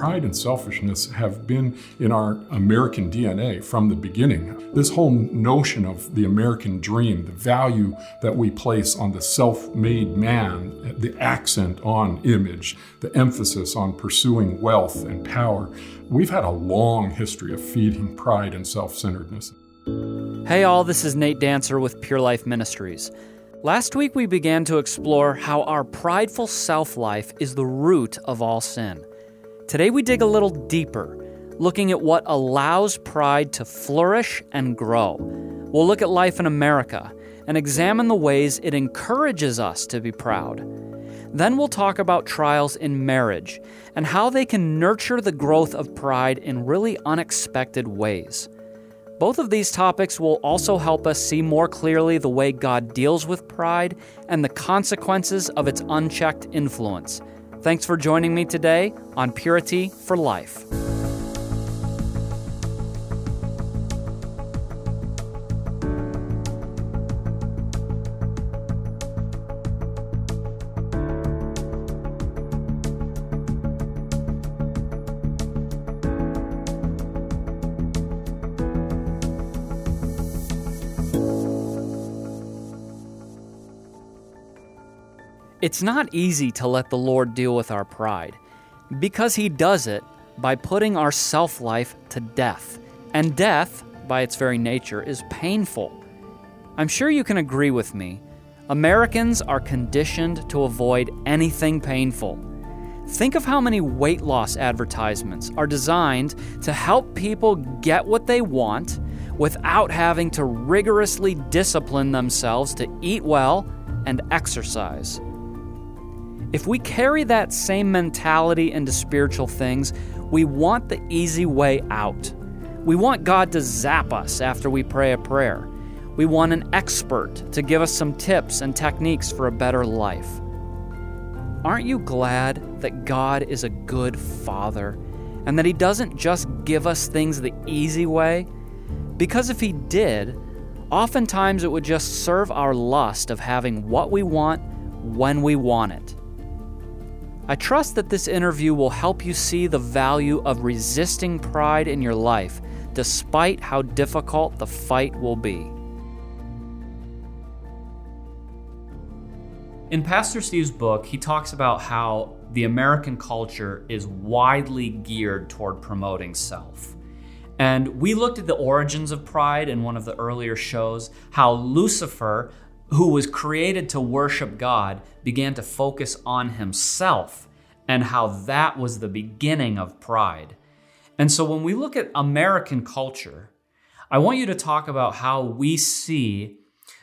pride and selfishness have been in our American DNA from the beginning. This whole notion of the American dream, the value that we place on the self made man, the accent on image, the emphasis on pursuing wealth and power, we've had a long history of feeding pride and self centeredness. Hey, all, this is Nate Dancer with Pure Life Ministries. Last week, we began to explore how our prideful self life is the root of all sin. Today, we dig a little deeper, looking at what allows pride to flourish and grow. We'll look at life in America and examine the ways it encourages us to be proud. Then we'll talk about trials in marriage and how they can nurture the growth of pride in really unexpected ways. Both of these topics will also help us see more clearly the way God deals with pride and the consequences of its unchecked influence. Thanks for joining me today on Purity for Life. It's not easy to let the Lord deal with our pride because He does it by putting our self life to death. And death, by its very nature, is painful. I'm sure you can agree with me. Americans are conditioned to avoid anything painful. Think of how many weight loss advertisements are designed to help people get what they want without having to rigorously discipline themselves to eat well and exercise. If we carry that same mentality into spiritual things, we want the easy way out. We want God to zap us after we pray a prayer. We want an expert to give us some tips and techniques for a better life. Aren't you glad that God is a good Father and that He doesn't just give us things the easy way? Because if He did, oftentimes it would just serve our lust of having what we want when we want it. I trust that this interview will help you see the value of resisting pride in your life, despite how difficult the fight will be. In Pastor Steve's book, he talks about how the American culture is widely geared toward promoting self. And we looked at the origins of pride in one of the earlier shows, how Lucifer who was created to worship God, began to focus on himself and how that was the beginning of pride. And so when we look at American culture, I want you to talk about how we see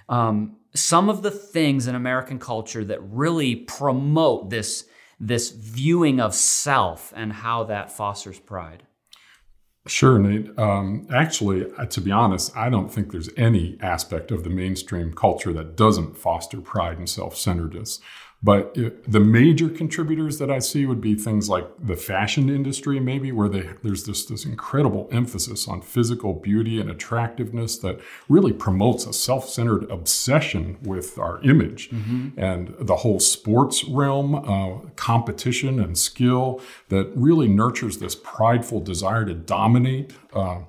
um, some of the things in American culture that really promote this, this viewing of self and how that fosters pride. Sure, Nate. Um, actually, uh, to be honest, I don't think there's any aspect of the mainstream culture that doesn't foster pride and self centeredness. But it, the major contributors that I see would be things like the fashion industry, maybe, where they, there's this, this incredible emphasis on physical beauty and attractiveness that really promotes a self centered obsession with our image. Mm-hmm. And the whole sports realm, uh, competition and skill that really nurtures this prideful desire to dominate. Uh,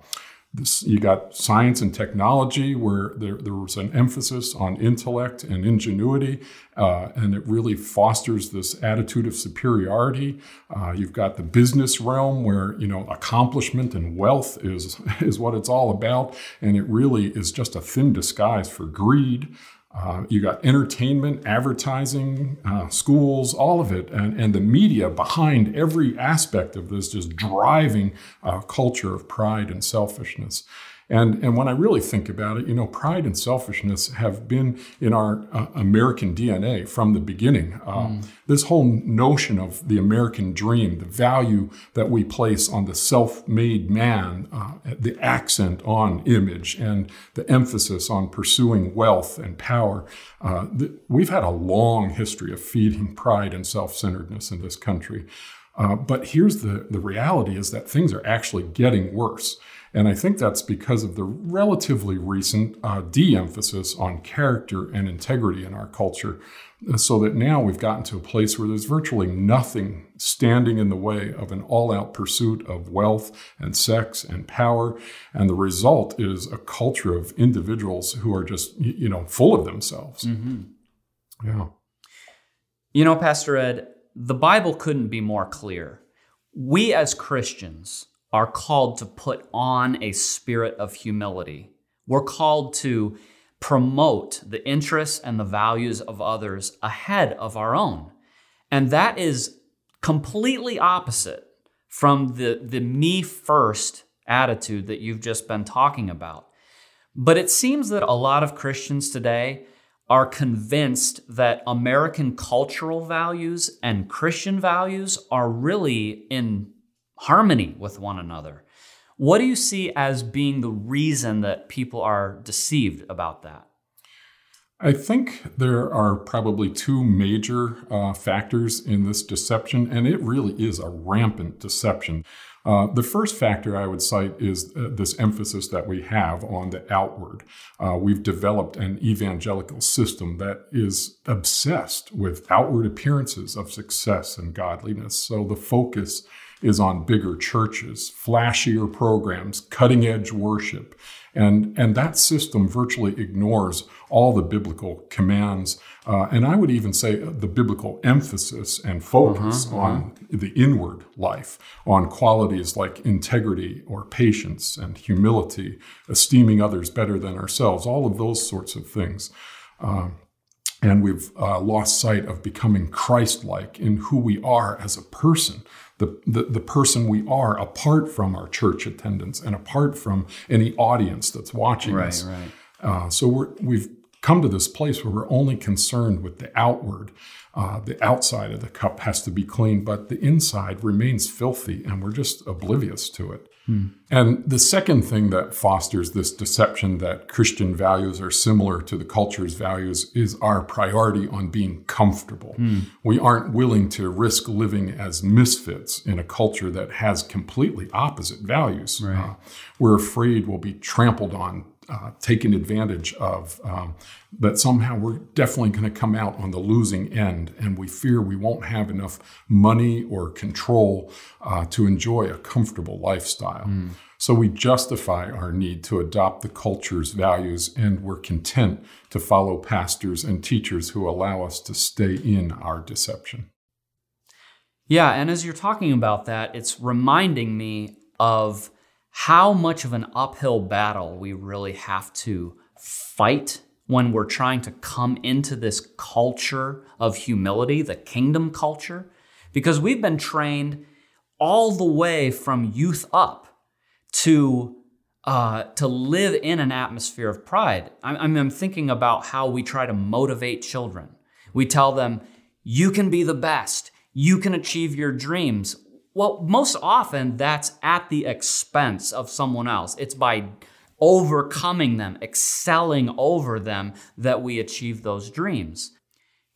you got science and technology, where there, there was an emphasis on intellect and ingenuity, uh, and it really fosters this attitude of superiority. Uh, you've got the business realm, where you know accomplishment and wealth is is what it's all about, and it really is just a thin disguise for greed. Uh, you got entertainment, advertising, uh, schools, all of it, and, and the media behind every aspect of this, just driving a culture of pride and selfishness. And, and when I really think about it, you know, pride and selfishness have been in our uh, American DNA from the beginning. Mm. This whole notion of the American dream, the value that we place on the self made man, uh, the accent on image, and the emphasis on pursuing wealth and power. Uh, we've had a long history of feeding pride and self centeredness in this country. Uh, but here's the, the reality is that things are actually getting worse. And I think that's because of the relatively recent uh, de emphasis on character and integrity in our culture. Uh, so that now we've gotten to a place where there's virtually nothing standing in the way of an all out pursuit of wealth and sex and power. And the result is a culture of individuals who are just, you know, full of themselves. Mm-hmm. Yeah. You know, Pastor Ed, the Bible couldn't be more clear. We as Christians are called to put on a spirit of humility. We're called to promote the interests and the values of others ahead of our own. And that is completely opposite from the, the me first attitude that you've just been talking about. But it seems that a lot of Christians today are convinced that American cultural values and Christian values are really in harmony with one another. What do you see as being the reason that people are deceived about that? I think there are probably two major uh, factors in this deception, and it really is a rampant deception. Uh, the first factor I would cite is uh, this emphasis that we have on the outward. Uh, we've developed an evangelical system that is obsessed with outward appearances of success and godliness. So the focus is on bigger churches, flashier programs, cutting edge worship. And, and that system virtually ignores all the biblical commands. Uh, and I would even say the biblical emphasis and focus uh-huh, on uh-huh. the inward life, on qualities like integrity or patience and humility, esteeming others better than ourselves, all of those sorts of things. Uh, and we've uh, lost sight of becoming Christ like in who we are as a person the, the, the person we are apart from our church attendance and apart from any audience that's watching right, us. Right. Uh, so we're, we've come to this place where we're only concerned with the outward. Uh, the outside of the cup has to be clean, but the inside remains filthy, and we're just oblivious to it. Hmm. And the second thing that fosters this deception that Christian values are similar to the culture's values is our priority on being comfortable. Hmm. We aren't willing to risk living as misfits in a culture that has completely opposite values. Right. Uh, we're afraid we'll be trampled on uh, taken advantage of, um, that somehow we're definitely going to come out on the losing end, and we fear we won't have enough money or control uh, to enjoy a comfortable lifestyle. Mm. So we justify our need to adopt the culture's values, and we're content to follow pastors and teachers who allow us to stay in our deception. Yeah, and as you're talking about that, it's reminding me of how much of an uphill battle we really have to fight when we're trying to come into this culture of humility, the kingdom culture, because we've been trained all the way from youth up to uh, to live in an atmosphere of pride. I'm, I'm thinking about how we try to motivate children. We tell them, "You can be the best. You can achieve your dreams." Well, most often that's at the expense of someone else. It's by overcoming them, excelling over them, that we achieve those dreams.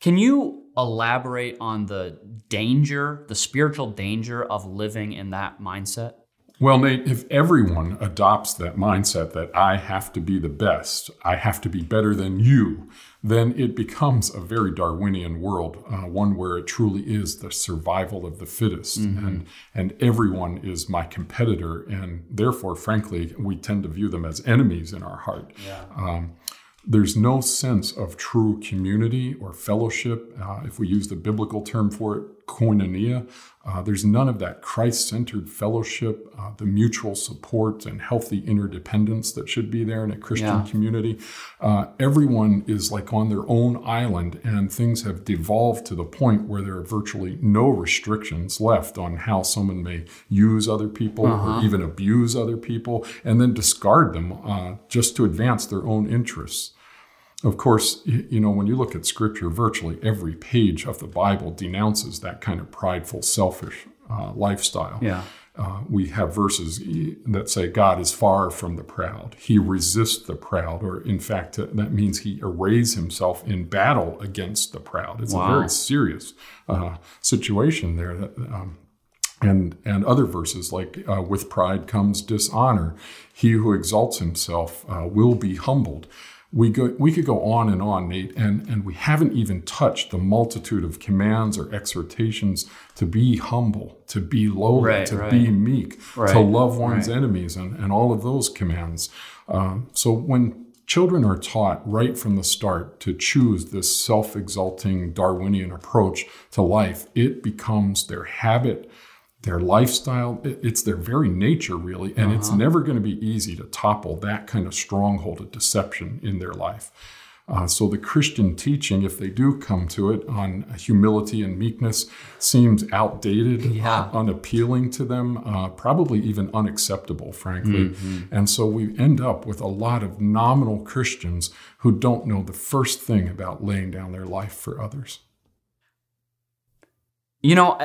Can you elaborate on the danger, the spiritual danger of living in that mindset? Well, Nate, if everyone adopts that mindset that I have to be the best, I have to be better than you, then it becomes a very Darwinian world, uh, one where it truly is the survival of the fittest, mm-hmm. and and everyone is my competitor, and therefore, frankly, we tend to view them as enemies in our heart. Yeah. Um, there's no sense of true community or fellowship, uh, if we use the biblical term for it, koinonia. Uh, there's none of that Christ centered fellowship, uh, the mutual support and healthy interdependence that should be there in a Christian yeah. community. Uh, everyone is like on their own island, and things have devolved to the point where there are virtually no restrictions left on how someone may use other people uh-huh. or even abuse other people and then discard them uh, just to advance their own interests. Of course, you know, when you look at scripture, virtually every page of the Bible denounces that kind of prideful, selfish uh, lifestyle. Yeah. Uh, we have verses that say God is far from the proud. He resists the proud, or in fact, uh, that means he arrays himself in battle against the proud. It's wow. a very serious uh, situation there. That, um, and and other verses like uh, with pride comes dishonor he who exalts himself uh, will be humbled we go we could go on and on nate and and we haven't even touched the multitude of commands or exhortations to be humble to be lowly Right, to right. be meek to love one's right. enemies and, and all of those commands Um, so when children are taught right from the start to choose this self-exalting darwinian approach to life it becomes their habit their lifestyle, it's their very nature really and it's never going to be easy to topple that kind of stronghold of deception in their life. Uh, so the christian teaching if they do come to it on humility and meekness seems outdated Yeah. unappealing to them uh, probably even unacceptable frankly. And so we end up with a lot of nominal christians who don't know the first thing about laying down their life for others. You know,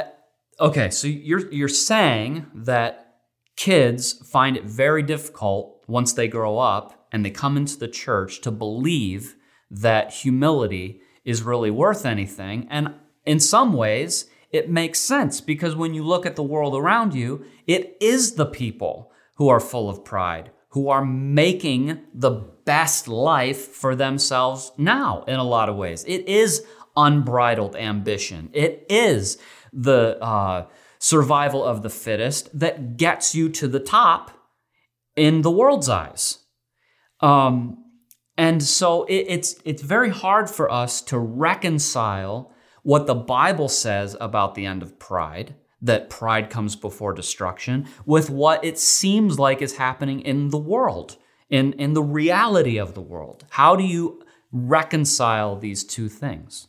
okay, so you're you're saying that kids find it very difficult once they grow up and they come into the church to believe that humility is really worth anything. And in some ways, it makes sense because when you look at the world around you, it is the people who are full of pride, who are making the best life for themselves now in a lot of ways. It is unbridled ambition. It is the uh, survival of the fittest that gets you to the top in the world's eyes. Um, and so it, it's it's very hard for us to reconcile what the Bible says about the end of pride, that pride comes before destruction, with what it seems like is happening in the world, in, in the reality of the world. How do you reconcile these two things?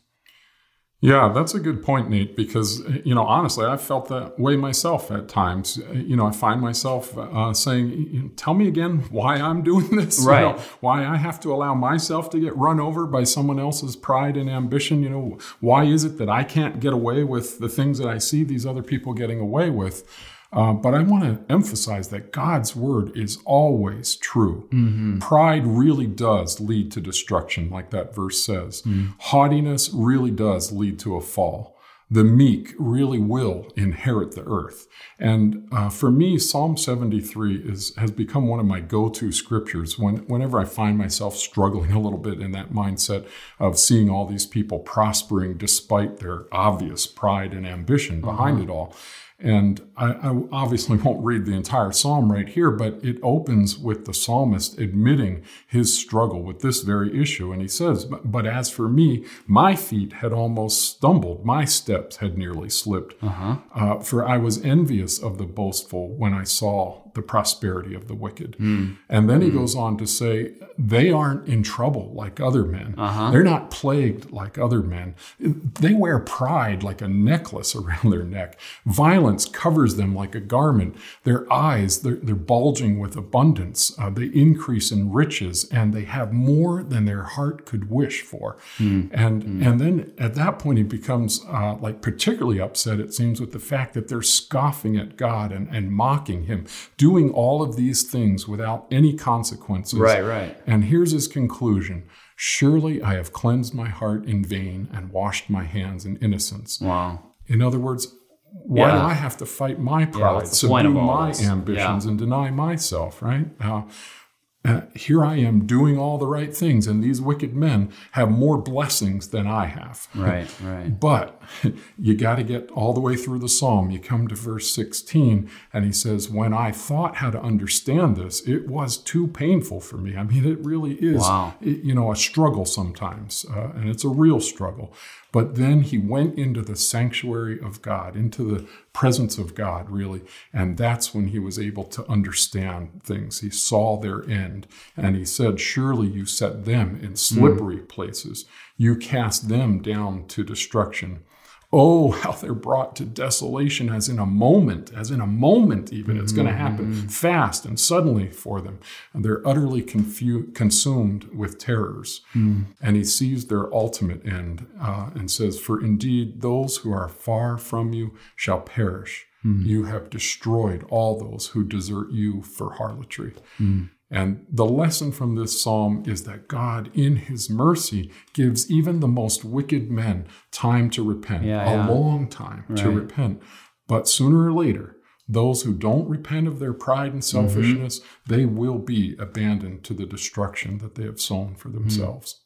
Yeah, that's a good point, Nate, because, you know, honestly, I've felt that way myself at times. You know, I find myself uh, saying, tell me again why I'm doing this. you Right. know, why I have to allow myself to get run over by someone else's pride and ambition. You know, why is it that I can't get away with the things that I see these other people getting away with? Uh, but I want to emphasize that God's word is always true. Pride really does lead to destruction, like that verse says. Haughtiness really does lead to a fall. The meek really will inherit the earth. And uh, for me, Psalm 73 is, has become one of my go to scriptures when, whenever I find myself struggling a little bit in that mindset of seeing all these people prospering despite their obvious pride and ambition behind it all. And I, I obviously won't read the entire psalm right here, but it opens with the psalmist admitting his struggle with this very issue. And he says, But as for me, my feet had almost stumbled, my steps had nearly slipped. Uh, for I was envious of the boastful when I saw the prosperity of the wicked. Hmm. And then he hmm. goes on to say, They aren't in trouble like other men, uh-huh. they're not plagued like other men. They wear pride like a necklace around their neck. Violence covers them like a garment. Their eyes, they're, they're bulging with abundance. Uh, they increase in riches, and they have more than their heart could wish for. Hmm. And and then at that point, he becomes uh, like particularly upset. It seems with the fact that they're scoffing at God and, and mocking Him, doing all of these things without any consequences. right. Right. And here's his conclusion. Surely I have cleansed my heart in vain and washed my hands in innocence. Wow. In other words, why do I have to fight my pride, point subdue my this? ambitions, and deny myself? Right? Uh, uh, here I am doing all the right things, and these wicked men have more blessings than I have. Right, right. But you got to get all the way through the psalm. You come to verse 16, and he says, When I thought how to understand this, it was too painful for me. I mean, it really is, Wow. you know, a struggle sometimes, uh, and it's a real struggle. But then he went into the sanctuary of God, into the presence of God, really. And that's when he was able to understand things. He saw their end. And he said, Surely you set them in hmm. slippery places, you cast them down to destruction. Oh, how they're brought to desolation as in a moment, as in a moment, even. It's going to happen mm-hmm. fast and suddenly for them. And they're utterly confu- consumed with terrors. Mm. And he sees their ultimate end uh, and says, For indeed, those who are far from you shall perish. Mm. You have destroyed all those who desert you for harlotry. Mm. And the lesson from this psalm is that God, in his mercy, gives even the most wicked men time to repent, Yeah, a yeah. long time to repent. But sooner or later, those who don't repent of their pride and selfishness, mm-hmm. they will be abandoned to the destruction that they have sown for themselves.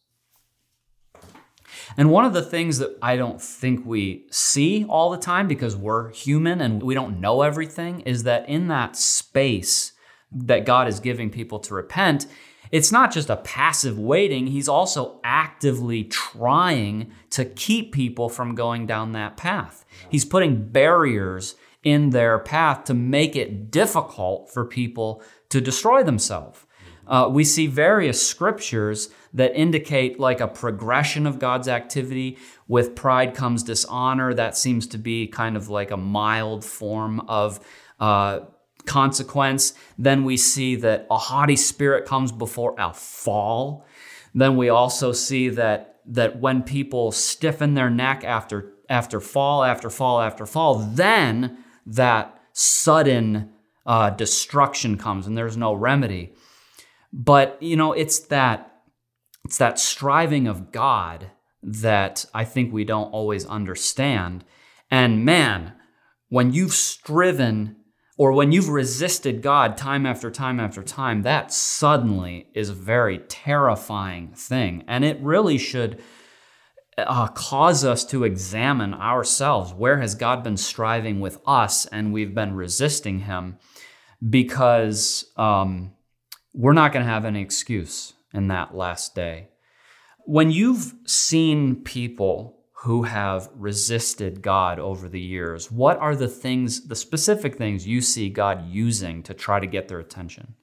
And one of the things that I don't think we see all the time because we're human and we don't know everything is that in that space that God is giving people to repent, it's not just a passive waiting, He's also actively trying to keep people from going down that path. He's putting barriers in their path to make it difficult for people to destroy themselves. Uh, we see various scriptures that indicate like a progression of God's activity. With pride comes dishonor. That seems to be kind of like a mild form of uh, consequence. Then we see that a haughty spirit comes before a fall. Then we also see that that when people stiffen their neck after after fall after fall after fall, then that sudden uh, destruction comes and there's no remedy. But you know, it's that it's that striving of God that I think we don't always understand. And man, when you've striven or when you've resisted God time after time after time, that suddenly is a very terrifying thing. And it really should uh, cause us to examine ourselves. Where has God been striving with us and we've been resisting Him? Because um, we're not going to have any excuse in that last day. When you've seen people who have resisted God over the years, what are the things, the specific things you see God using to try to get their attention?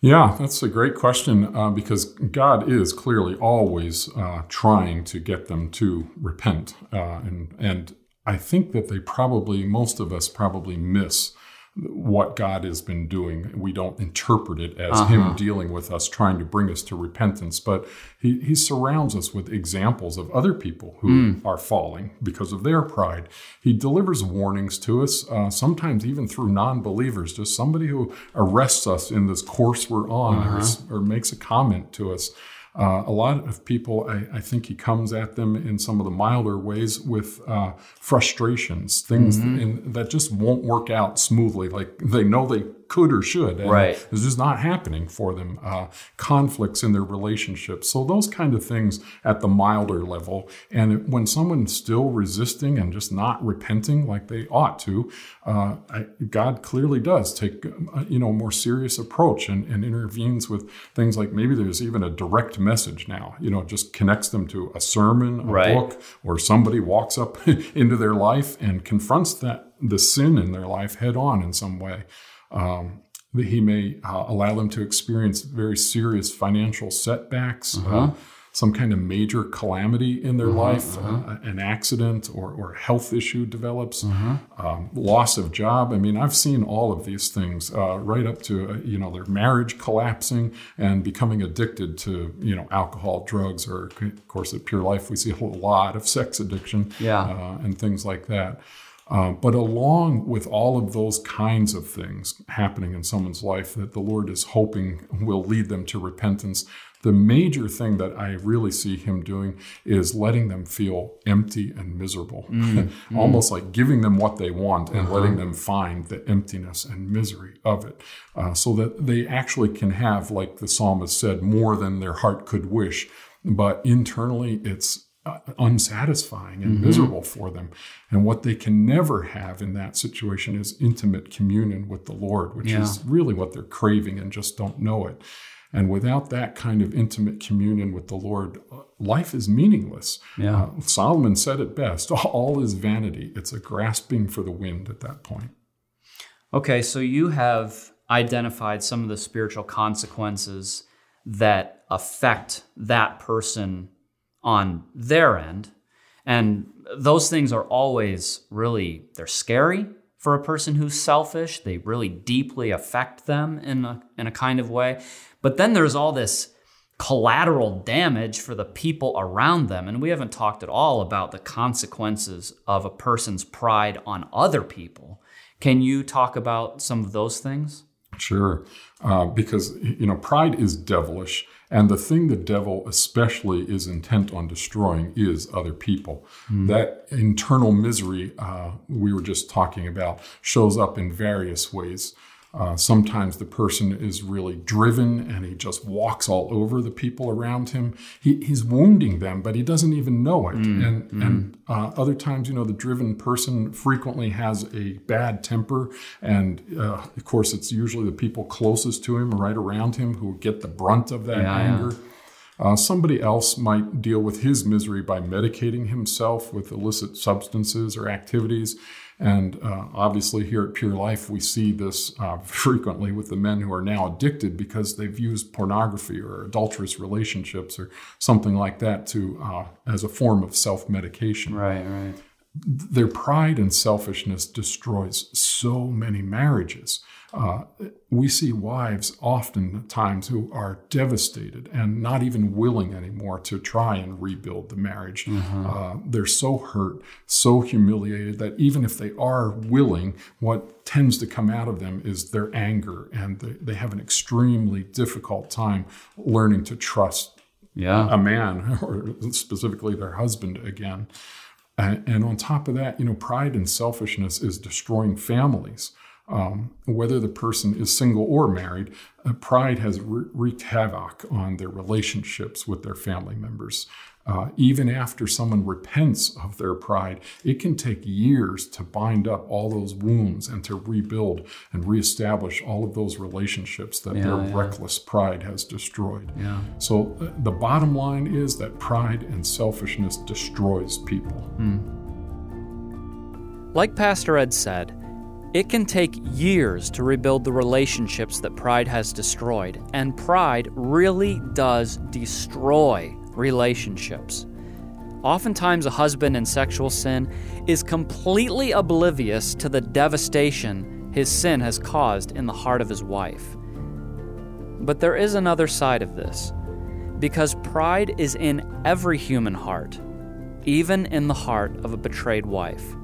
Yeah, that's a great question uh, because God is clearly always uh, trying to get them to repent, uh, and and I think that they probably most of us probably miss what God has been doing. We don't interpret it as uh-huh. Him dealing with us, trying to bring us to repentance, but He, he surrounds us with examples of other people who mm. are falling because of their pride. He delivers warnings to us, uh, sometimes even through non believers, just somebody who arrests us in this course we're on uh-huh. or, or makes a comment to us. Uh, a lot of people, I, I, think he comes at them in some of the milder ways with uh, frustrations, things mm-hmm. in, that just won't work out smoothly. Like they know they could or should. And right. This is not happening for them. Uh, conflicts in their relationships. So those kind of things at the milder level. And when someone's still resisting and just not repenting like they ought to, uh, I, God clearly does take uh, you know a more serious approach and, and intervenes with things like maybe there's even a direct message now. You know, just connects them to a sermon, a right. book, or somebody walks up into their life and confronts that the sin in their life head on in some way. Um, he may uh, allow them to experience very serious financial setbacks, uh-huh. uh, some kind of major calamity in their uh-huh, life, uh-huh. Uh, an accident or, or health issue develops, uh-huh. um, loss of job. I mean, I've seen all of these things uh, right up to uh, you know their marriage collapsing and becoming addicted to you know alcohol, drugs, or of course at Pure Life we see a whole lot of sex addiction, yeah. Uh, and things like that. Uh, but along with all of those kinds of things happening in someone's life that the Lord is hoping will lead them to repentance, the major thing that I really see Him doing is letting them feel empty and miserable, mm, almost mm. like giving them what they want and uh-huh. letting them find the emptiness and misery of it, uh, so that they actually can have, like the psalmist said, more than their heart could wish. But internally, it's unsatisfying and mm-hmm. miserable for them. And what they can never have in that situation is intimate communion with the Lord, which yeah. is really what they're craving and just don't know it. And without that kind of intimate communion with the Lord, uh, life is meaningless. Yeah. Uh, Solomon said it best all is vanity. It's a grasping for the wind at that point. Okay, so you have identified some of the spiritual consequences that affect that person on their end. And those things are always really, they're scary for a person who's selfish. They really deeply affect them in a, in a kind of way. But then there's all this collateral damage for the people around them. And we haven't talked at all about the consequences of a person's pride on other people. Can you talk about some of those things? Sure. Uh, because, you know, pride is devilish. And the thing the devil especially is intent on destroying is other people. Mm. That internal misery uh, we were just talking about shows up in various ways. Uh, sometimes the person is really driven and he just walks all over the people around him. He, he's wounding them, but he doesn't even know it. Mm, and mm. and uh, other times, you know, the driven person frequently has a bad temper. And uh, of course, it's usually the people closest to him, right around him, who get the brunt of that yeah, anger. Yeah. Uh, somebody else might deal with his misery by medicating himself with illicit substances or activities. And uh, obviously, here at Pure Life, we see this uh, frequently with the men who are now addicted because they've used pornography or adulterous relationships or something like that to uh, as a form of self medication. Right, right. Their pride and selfishness destroys so many marriages. Uh, we see wives oftentimes who are devastated and not even willing anymore to try and rebuild the marriage. Mm-hmm. Uh, they're so hurt, so humiliated that even if they are willing, what tends to come out of them is their anger, and they, they have an extremely difficult time learning to trust yeah. a man or specifically their husband again. And, and on top of that, you know, pride and selfishness is destroying families. Um, whether the person is single or married, uh, pride has re- wreaked havoc on their relationships with their family members. Uh, even after someone repents of their pride, it can take years to bind up all those wounds and to rebuild and reestablish all of those relationships that yeah, their yeah. reckless pride has destroyed. Yeah. So uh, the bottom line is that pride and selfishness destroys people. Hmm. Like Pastor Ed said, it can take years to rebuild the relationships that pride has destroyed, and pride really does destroy relationships. Oftentimes, a husband in sexual sin is completely oblivious to the devastation his sin has caused in the heart of his wife. But there is another side of this, because pride is in every human heart, even in the heart of a betrayed wife.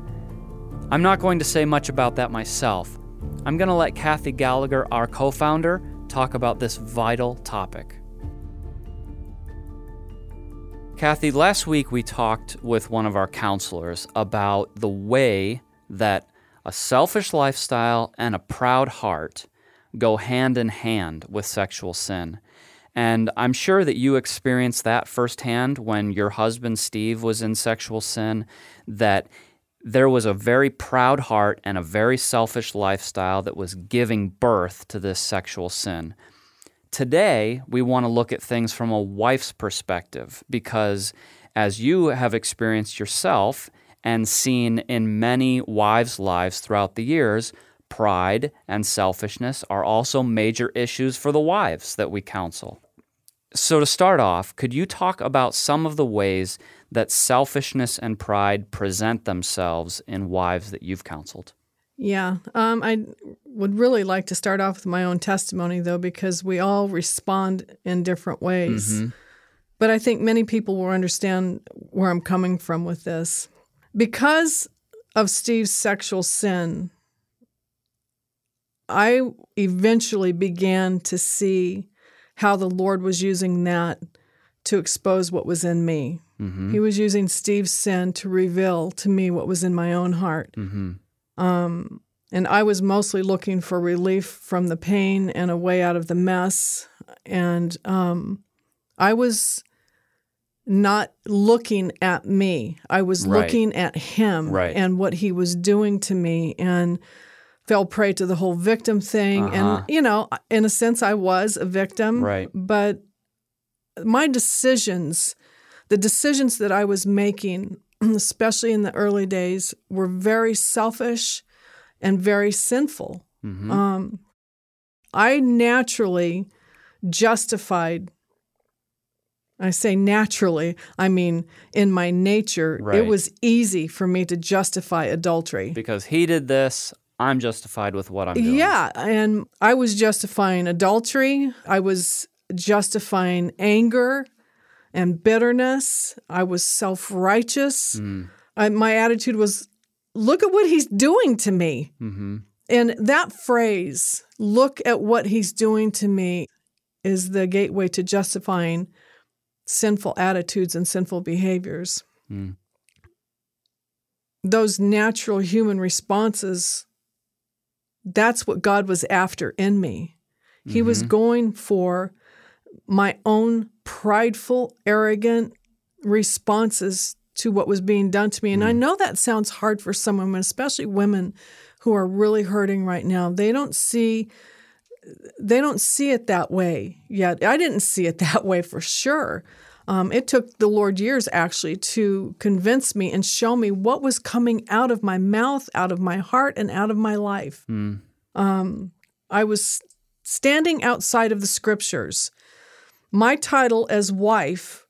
I'm not going to say much about that myself. I'm going to let Kathy Gallagher, our co founder, talk about this vital topic. Kathy, last week we talked with one of our counselors about the way that a selfish lifestyle and a proud heart go hand in hand with sexual sin. And I'm sure that you experienced that firsthand when your husband Steve was in sexual sin, that there was a very proud heart and a very selfish lifestyle that was giving birth to this sexual sin. Today, we want to look at things from a wife's perspective because, as you have experienced yourself and seen in many wives' lives throughout the years, pride and selfishness are also major issues for the wives that we counsel. So, to start off, could you talk about some of the ways that selfishness and pride present themselves in wives that you've counseled? Yeah, um, I would really like to start off with my own testimony, though, because we all respond in different ways. Mm-hmm. But I think many people will understand where I'm coming from with this. Because of Steve's sexual sin, I eventually began to see how the Lord was using that to expose what was in me. Mm-hmm. He was using Steve's sin to reveal to me what was in my own heart. Mm-hmm. Um, and I was mostly looking for relief from the pain and a way out of the mess. And um, I was not looking at me, I was right. looking at him right. and what he was doing to me. And fell prey to the whole victim thing. Uh-huh. And, you know, in a sense, I was a victim. Right. But my decisions, the decisions that I was making, especially in the early days, were very selfish and very sinful. Mm-hmm. Um, I naturally justified. I say naturally, I mean in my nature, right. it was easy for me to justify adultery. Because he did this, I'm justified with what I'm doing. Yeah, and I was justifying adultery. I was justifying anger and bitterness. I was self righteous. Mm. my attitude was, look at what he's doing to me. Mm-hmm. And that phrase, look at what he's doing to me, is the gateway to justifying sinful attitudes and sinful behaviors. Mm. Those natural human responses, that's what God was after in me. He mm-hmm. was going for my own prideful, arrogant responses to what was being done to me. And mm. I know that sounds hard for some women, especially women who are really hurting right now. They don't see they don't see it that way yet. I didn't see it that way for sure. Um, it took the Lord years actually to convince me and show me what was coming out of my mouth, out of my heart, and out of my life. Mm. Um, I was standing outside of the scriptures. My title as wife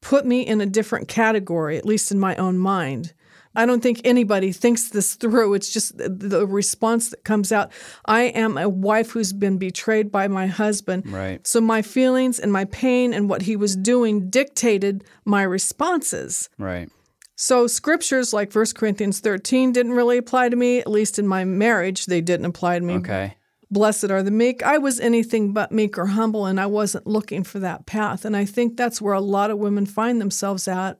put me in a different category, at least in my own mind. I don't think anybody thinks this through. It's just the response that comes out. I am a wife who's been betrayed by my husband. Right. So my feelings and my pain and what he was doing dictated my responses. Right. So scriptures like 1 Corinthians 13 didn't really apply to me, at least in my marriage, they didn't apply to me. Okay. Blessed are the meek. I was anything but meek or humble, and I wasn't looking for that path. And I think that's where a lot of women find themselves at.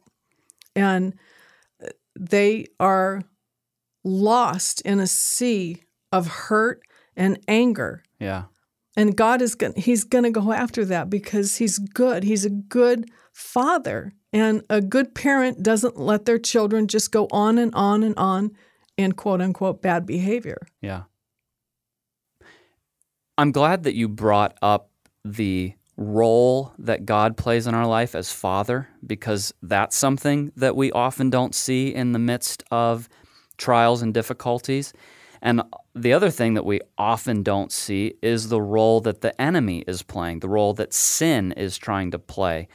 And they are lost in a sea of hurt and anger. Yeah. And God is going he's going to go after that because he's good. He's a good father. And a good parent doesn't let their children just go on and on and on in quote unquote bad behavior. Yeah. I'm glad that you brought up the role that God plays in our life as Father, because that's something that we often don't see in the midst of trials and difficulties. And the other thing that we often don't see is the role that the enemy is playing, the role that sin is trying to play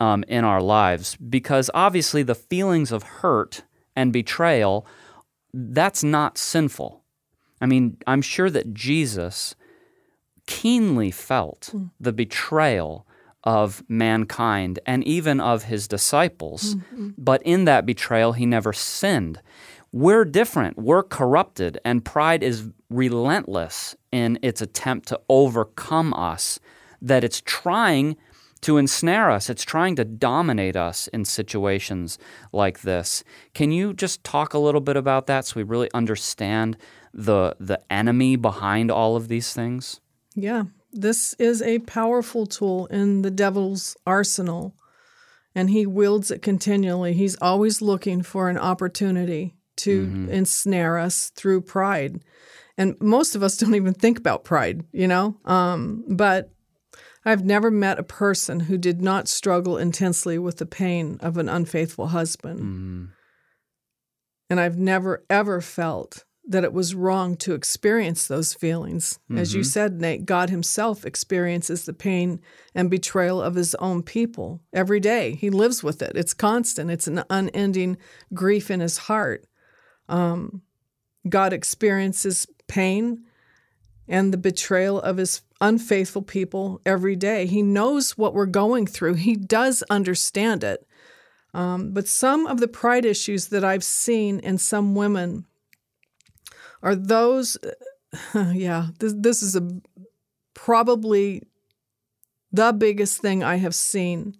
um, in our lives. Because obviously, the feelings of hurt and betrayal, that's not sinful. I mean, I'm sure that Jesus keenly felt mm. the betrayal of mankind and even of his disciples. Mm-hmm. But in that betrayal, he never sinned. We're different. We're corrupted, and pride is relentless in its attempt to overcome us, that it's trying to ensnare us, it's trying to dominate us in situations like this. Can you just talk a little bit about that so we really understand the, the enemy behind all of these things? Yeah, this is a powerful tool in the devil's arsenal, and he wields it continually. He's always looking for an opportunity to mm-hmm. ensnare us through pride. And most of us don't even think about pride, you know? Um, but I've never met a person who did not struggle intensely with the pain of an unfaithful husband. Mm-hmm. And I've never, ever felt that it was wrong to experience those feelings. Mm-hmm. As you mm-hmm. said, Nate, God Himself experiences the pain and betrayal of His own people every day. He lives with it, it's constant, it's an unending grief in His heart. Um, God experiences pain and the betrayal of His unfaithful people every day. He knows what we're going through, He does understand it. Um, but some of the pride issues that I've seen in some women are those yeah this, this is a probably the biggest thing i have seen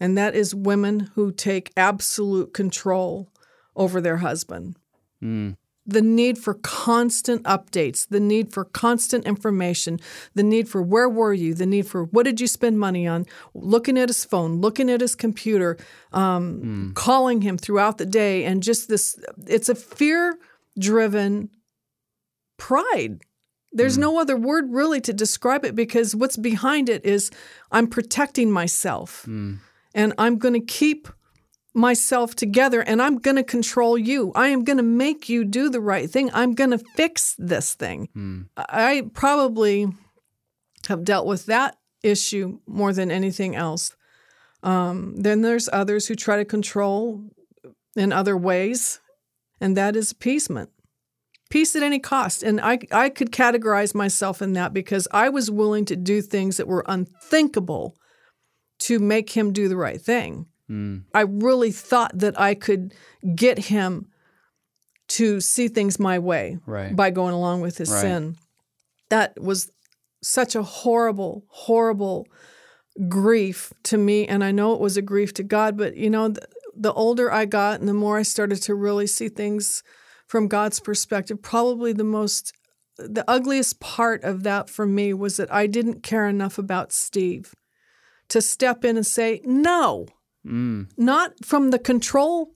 and that is women who take absolute control over their husband mm. the need for constant updates the need for constant information the need for where were you the need for what did you spend money on looking at his phone looking at his computer um, mm. calling him throughout the day and just this it's a fear driven pride. There's mm. no other word really to describe it because what's behind it is I'm protecting myself mm. and I'm going to keep myself together and I'm going to control you. I am going to make you do the right thing. I'm going to fix this thing. Mm. I probably have dealt with that issue more than anything else. Um, then there's others who try to control in other ways, and that is appeasement peace at any cost. And I, I could categorize myself in that because I was willing to do things that were unthinkable to make him do the right thing. Mm. I really thought that I could get him to see things my way Right. by going along with his Right. sin. That was such a horrible, horrible grief to me. And I know it was a grief to God, but you know, the, the older I got and the more I started to really see things from God's perspective, probably the most, the ugliest part of that for me was that I didn't care enough about Steve to step in and say, no, Mm. not from the control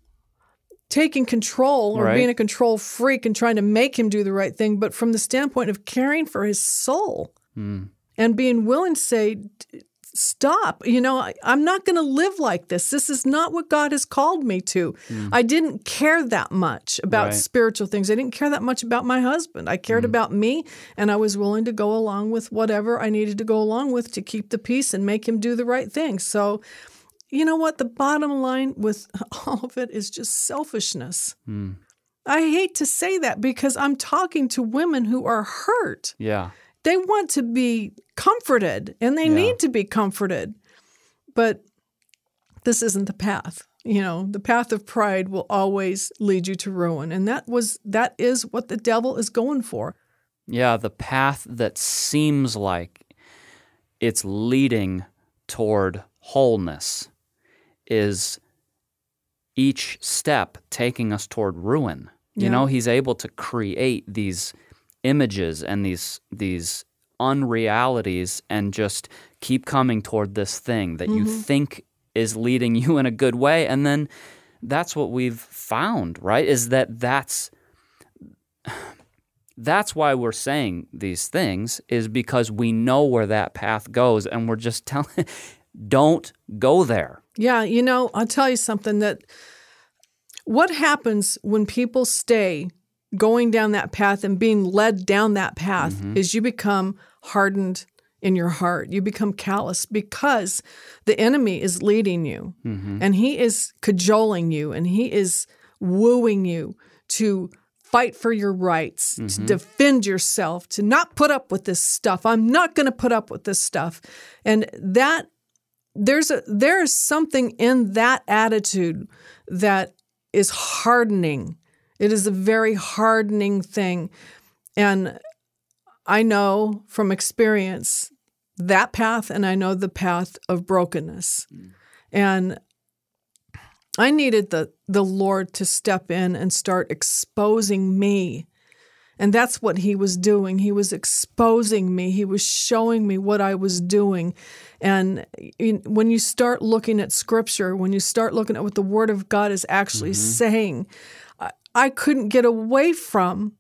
taking control or Right. being a control freak and trying to make him do the right thing but from the standpoint of caring for his soul Mm. and being willing to say "D- stop you know I, i'm not going to live like this this is not what god has called me to i didn't care that much about Right. spiritual things i didn't care that much about my husband i cared about me and i was willing to go along with whatever i needed to go along with to keep the peace and make him do the right thing so you know what? The bottom line with all of it is just selfishness. Mm. I hate to say that because I'm talking to women who are hurt. Yeah. They want to be comforted and they Yeah. need to be comforted. But this isn't the path. You know, the path of pride will always lead you to ruin. And that was that is what the devil is going for. Yeah, the path that seems like it's leading toward wholeness is each step taking us toward ruin. You Yeah. know, he's able to create these images and these these unrealities and just keep coming toward this thing that you mm-hmm. think is leading you in a good way and then that's what we've found, right? Is that that's that's why we're saying these things is because we know where that path goes and we're just telling don't go there. Yeah, you know, I'll tell you something that what happens when people stay going down that path and being led down that path mm-hmm. is you become hardened in your heart. You become callous because the enemy is leading you mm-hmm. and he is cajoling you and he is wooing you to fight for your rights, to mm-hmm. defend yourself, to not put up with this stuff. I'm not going to put up with this stuff. And that there's a there is something in that attitude that is hardening. It is a very hardening thing. And I know from experience that path and I know the path of brokenness. Mm. And I needed the the Lord to step in and start exposing me. And that's what he was doing. He was exposing me. He was showing me what I was doing. And when you start looking at scripture, when you start looking at what the word of God is actually mm-hmm. saying, I, couldn't get away from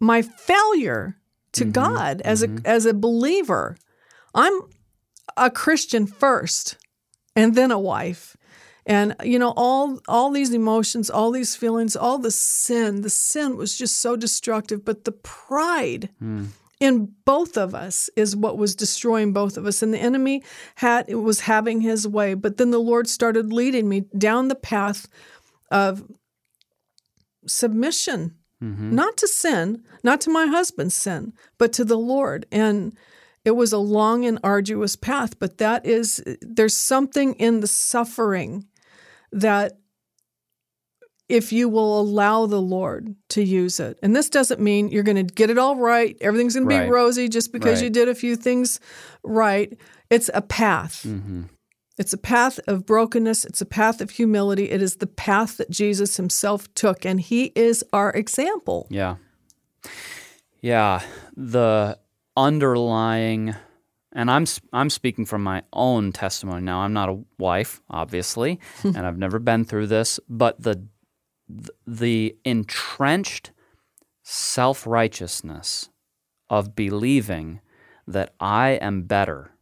my failure to mm-hmm. God as a mm-hmm. as a believer. I'm a Christian first and then a wife. And you know all all these emotions, all these feelings, all the sin, the sin was just so destructive, but the pride mm. in both of us is what was destroying both of us and the enemy had it was having his way, but then the Lord started leading me down the path of submission mm-hmm. not to sin, not to my husband's sin, but to the Lord. And it was a long and arduous path, but that is, there's something in the suffering that if you will allow the Lord to use it. And this doesn't mean you're going to get it all right, everything's going to be rosy just because Right. you did a few things right. It's a path. Mm-hmm. It's a path of brokenness. It's a path of humility. It is the path that Jesus himself took, and he is our example. Yeah. Yeah, the underlying and I'm I'm speaking from my own testimony now. I'm not a wife, obviously, and I've never been through this, but the the entrenched self-righteousness of believing that I am better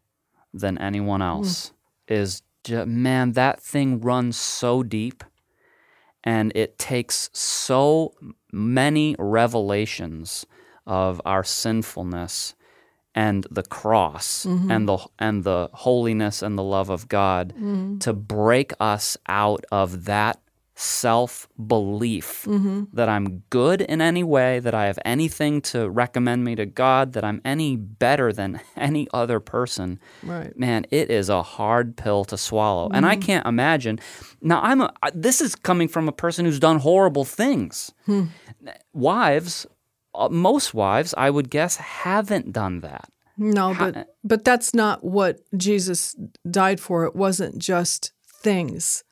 than anyone hmm. else is man that thing runs so deep and it takes so many revelations of our sinfulness and the cross mm-hmm. and the and the holiness and the love of God mm-hmm. to break us out of that self belief mm-hmm. that I'm good in any way, that I have anything to recommend me to God, that I'm any better than any other person, Right. man, it is a hard pill to swallow. And I mm-hmm. can't imagine. Now, I'm a, this is coming from a person who's done horrible things. Hmm. Wives, uh, most wives, I would guess, haven't done that. No, but but that's not what Jesus died for. It wasn't just things.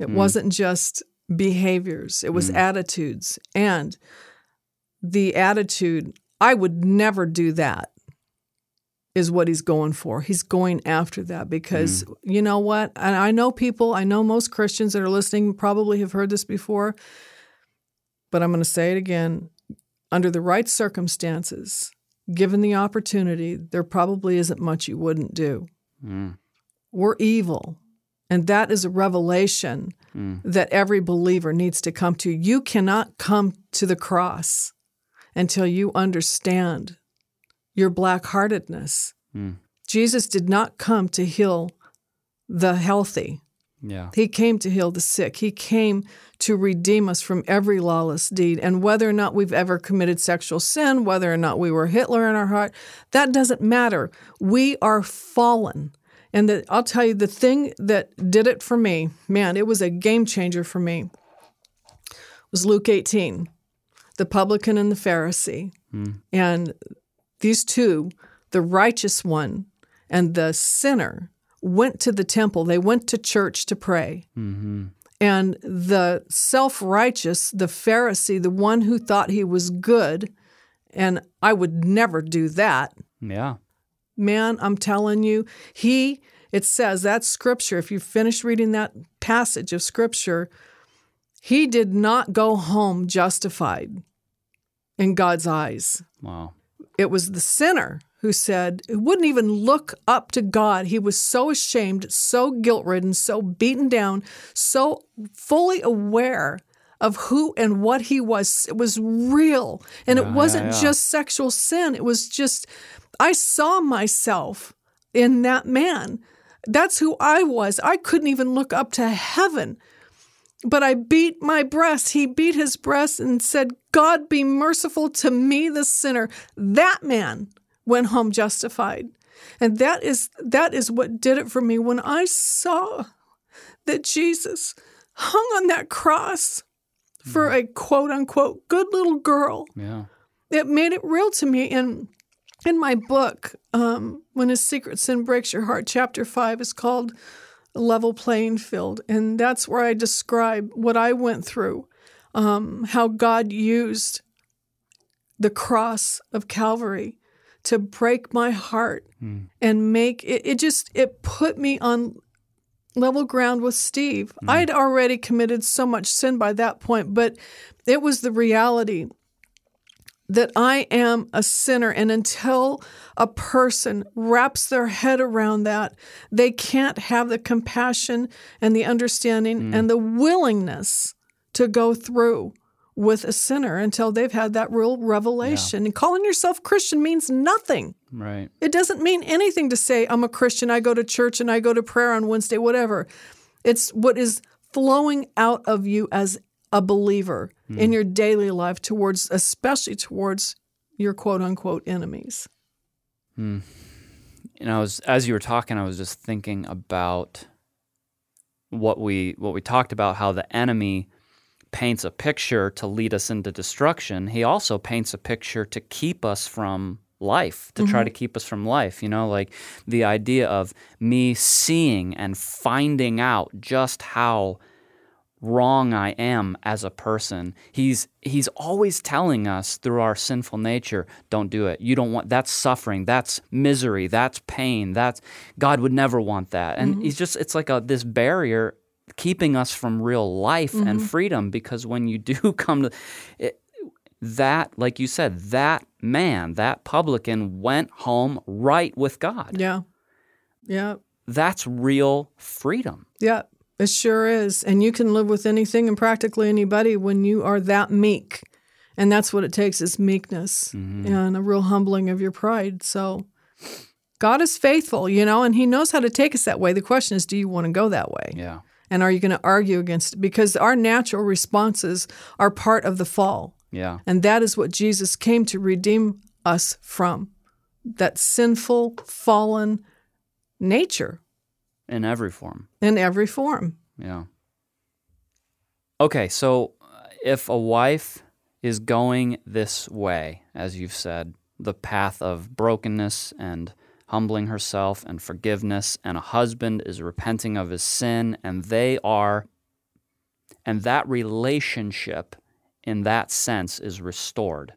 It hmm. wasn't just behaviors. It was hmm. attitudes. And the attitude, I would never do that is what he's going for. He's going after that because hmm. you know what? And I know people, I know most Christians that are listening probably have heard this before, but I'm going to say it again. Under the right circumstances, given the opportunity, there probably isn't much you wouldn't do. We're evil. And that is a revelation mm. that every believer needs to come to. You cannot come to the cross until you understand your black heartedness. Mm. Jesus did not come to heal the healthy. Yeah. He came to heal the sick. He came to redeem us from every lawless deed. And whether or not we've ever committed sexual sin, whether or not we were Hitler in our heart, that doesn't matter. We are fallen. And the, I'll tell you the thing that did it for me, man, it was a game changer for me, was Luke 18, the publican and the Pharisee. Hmm. And these two, the righteous one and the sinner, went to the temple. They went to church to pray. Mm-hmm. And the self righteous, the Pharisee, the one who thought he was good, and I would never do that, Yeah. Man, I'm telling you, he, it says that scripture, if you finish reading that passage of scripture, he did not go home justified in God's eyes. Wow. It was the sinner who said, who wouldn't even look up to God. He was so ashamed, so guilt ridden, so beaten down, so fully aware of who and what he was. It was real. And it wasn't yeah. just sexual sin, it was just, I saw myself in that man. That's who I was. I couldn't even look up to heaven. But I beat my breast. He beat his breast and said, God be merciful to me, the sinner. That man went home justified. And that is that is what did it for me when I saw that Jesus hung on that cross for mm. a quote unquote good little girl. Yeah. It made it real to me. And in my book, um, When a Secret Sin Breaks Your Heart, chapter five is called Level Playing Field. And that's where I describe what I went through, um, how God used the cross of Calvary to break my heart and make it, it just it put me on level ground with Steve. I'd already committed so much sin by that point, but it was the reality that I am a sinner. And until a person wraps their head around that, they can't have the compassion and the understanding mm. and the willingness to go through with a sinner until they've had that real revelation. And calling yourself Christian means nothing. Right. It doesn't mean anything to say, I'm a Christian, I go to church and I go to prayer on Wednesday, whatever. It's what is flowing out of you as a believer hmm. in your daily life towards, especially towards your quote unquote enemies. Hmm. You know, I was, as you were talking, I was just thinking about what we what we talked about how the enemy paints a picture to lead us into destruction. He also paints a picture to keep us from life, to try mm-hmm. to keep us from life. You know, like the idea of me seeing and finding out just how wrong I am as a person. He's he's always telling us through our sinful nature, don't do it. You don't want that's suffering, that's misery, that's pain, that's God would never want that. And mm-hmm. he's just it's like a this barrier keeping us from real life and mm-hmm. freedom because when you do come to it, that like you said, that man, that publican went home right with God. Yeah. Yeah. That's real freedom. Yeah. It sure is. And you can live with anything and practically anybody when you are that meek. And that's what it takes is meekness mm-hmm. and a real humbling of your pride. So God is faithful, you know, and He knows how to take us that way. The question is, do you want to go that way? Yeah. And are you going to argue against it? Because our natural responses are part of the fall. Yeah. And that is what Jesus came to redeem us from that sinful, fallen nature In every form. in every form. Yeah. Okay, so uh, if a wife is going this way, as you've said, the path of brokenness and humbling herself and forgiveness, and a husband is repenting of his sin, and they are, and that relationship in that sense is restored,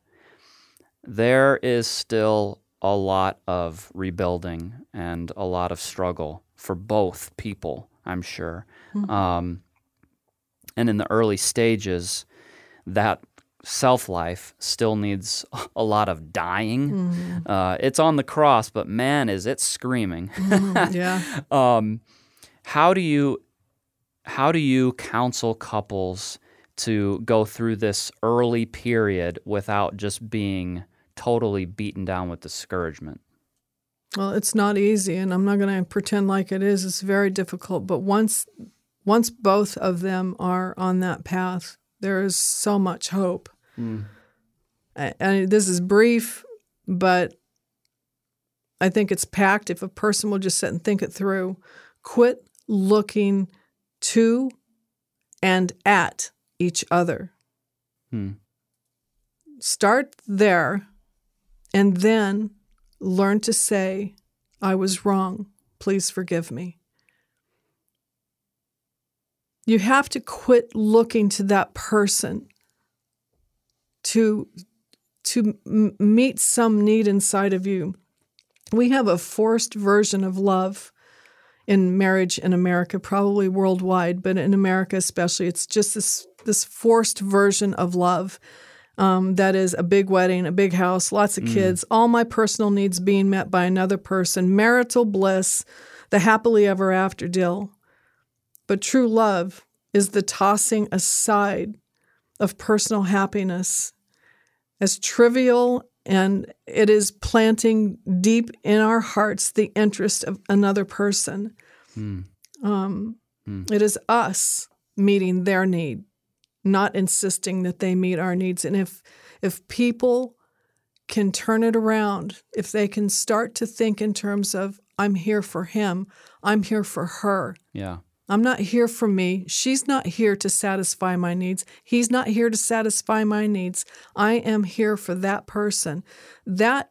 there is still a lot of rebuilding and a lot of struggle for both people, I'm sure. Um, and in the early stages, that self life still needs a lot of dying. Uh, it's on the cross, but man, is it screaming. yeah. um, how do you how do you counsel couples to go through this early period without just being totally beaten down with discouragement? Well, it's not easy, and I'm not going to pretend like it is. It's very difficult. But once, once both of them are on that path, there is so much hope. A- And this is brief, but I think it's packed. If a person will just sit and think it through, quit looking to and at each other. Hmm. Start there, and then learn to say, I was wrong. Please forgive me. You have to quit looking to that person to to m- meet some need inside of you. We have a forced version of love in marriage in America, probably worldwide, but in America especially, it's just this this forced version of love. Um, that is a big wedding, a big house, lots of kids, all my personal needs being met by another person, marital bliss, the happily ever after deal. But true love is the tossing aside of personal happiness as trivial and it is planting deep in our hearts the interest of another person. Um, It is us meeting their need, not insisting that they meet our needs. And if if people can turn it around, if they can start to think in terms of I'm here for him, I'm here for her. Yeah. I'm not here for me. She's not here to satisfy my needs. He's not here to satisfy my needs. I am here for that person. That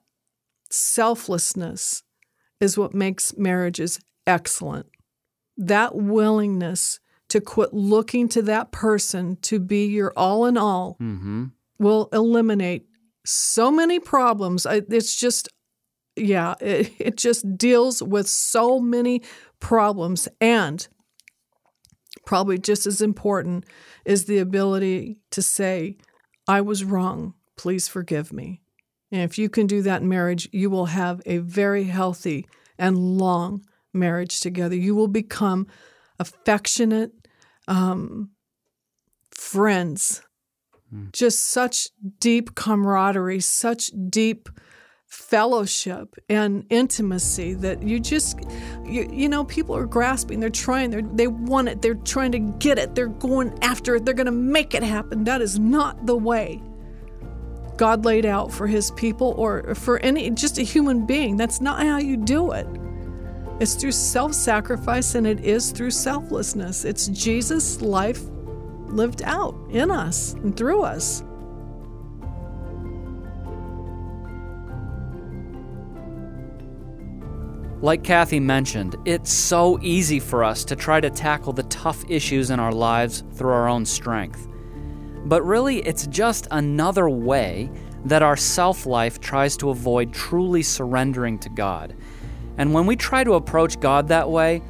selflessness is what makes marriages excellent. That willingness to quit looking to that person to be your all in all Mm-hmm. will eliminate so many problems. It's just, yeah, it, it just deals with so many problems. And probably just as important is the ability to say, I was wrong. Please forgive me. And if you can do that in marriage, you will have a very healthy and long marriage together. You will become affectionate um, friends. Just such deep camaraderie, such deep fellowship and intimacy that you just you, you know people are grasping they're trying they they want it they're trying to get it they're going after it they're going to make it happen. That is not the way God laid out for his people or for any just a human being. That's not how you do it it's through self-sacrifice and it is through selflessness it's Jesus life lived out in us and through us. Like Kathy mentioned, it's so easy for us to try to tackle the tough issues in our lives through our own strength. But really, it's just another way that our self life tries to avoid truly surrendering to God. And when we try to approach God that way,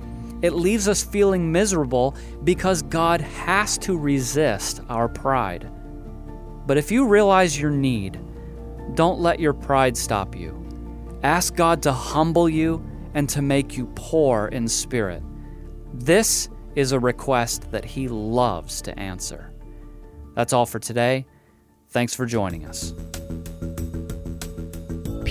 it leaves us feeling miserable because God has to resist our pride. But if you realize your need, don't let your pride stop you. Ask God to humble you and to make you poor in spirit. This is a request that He loves to answer. That's all for today. Thanks for joining us.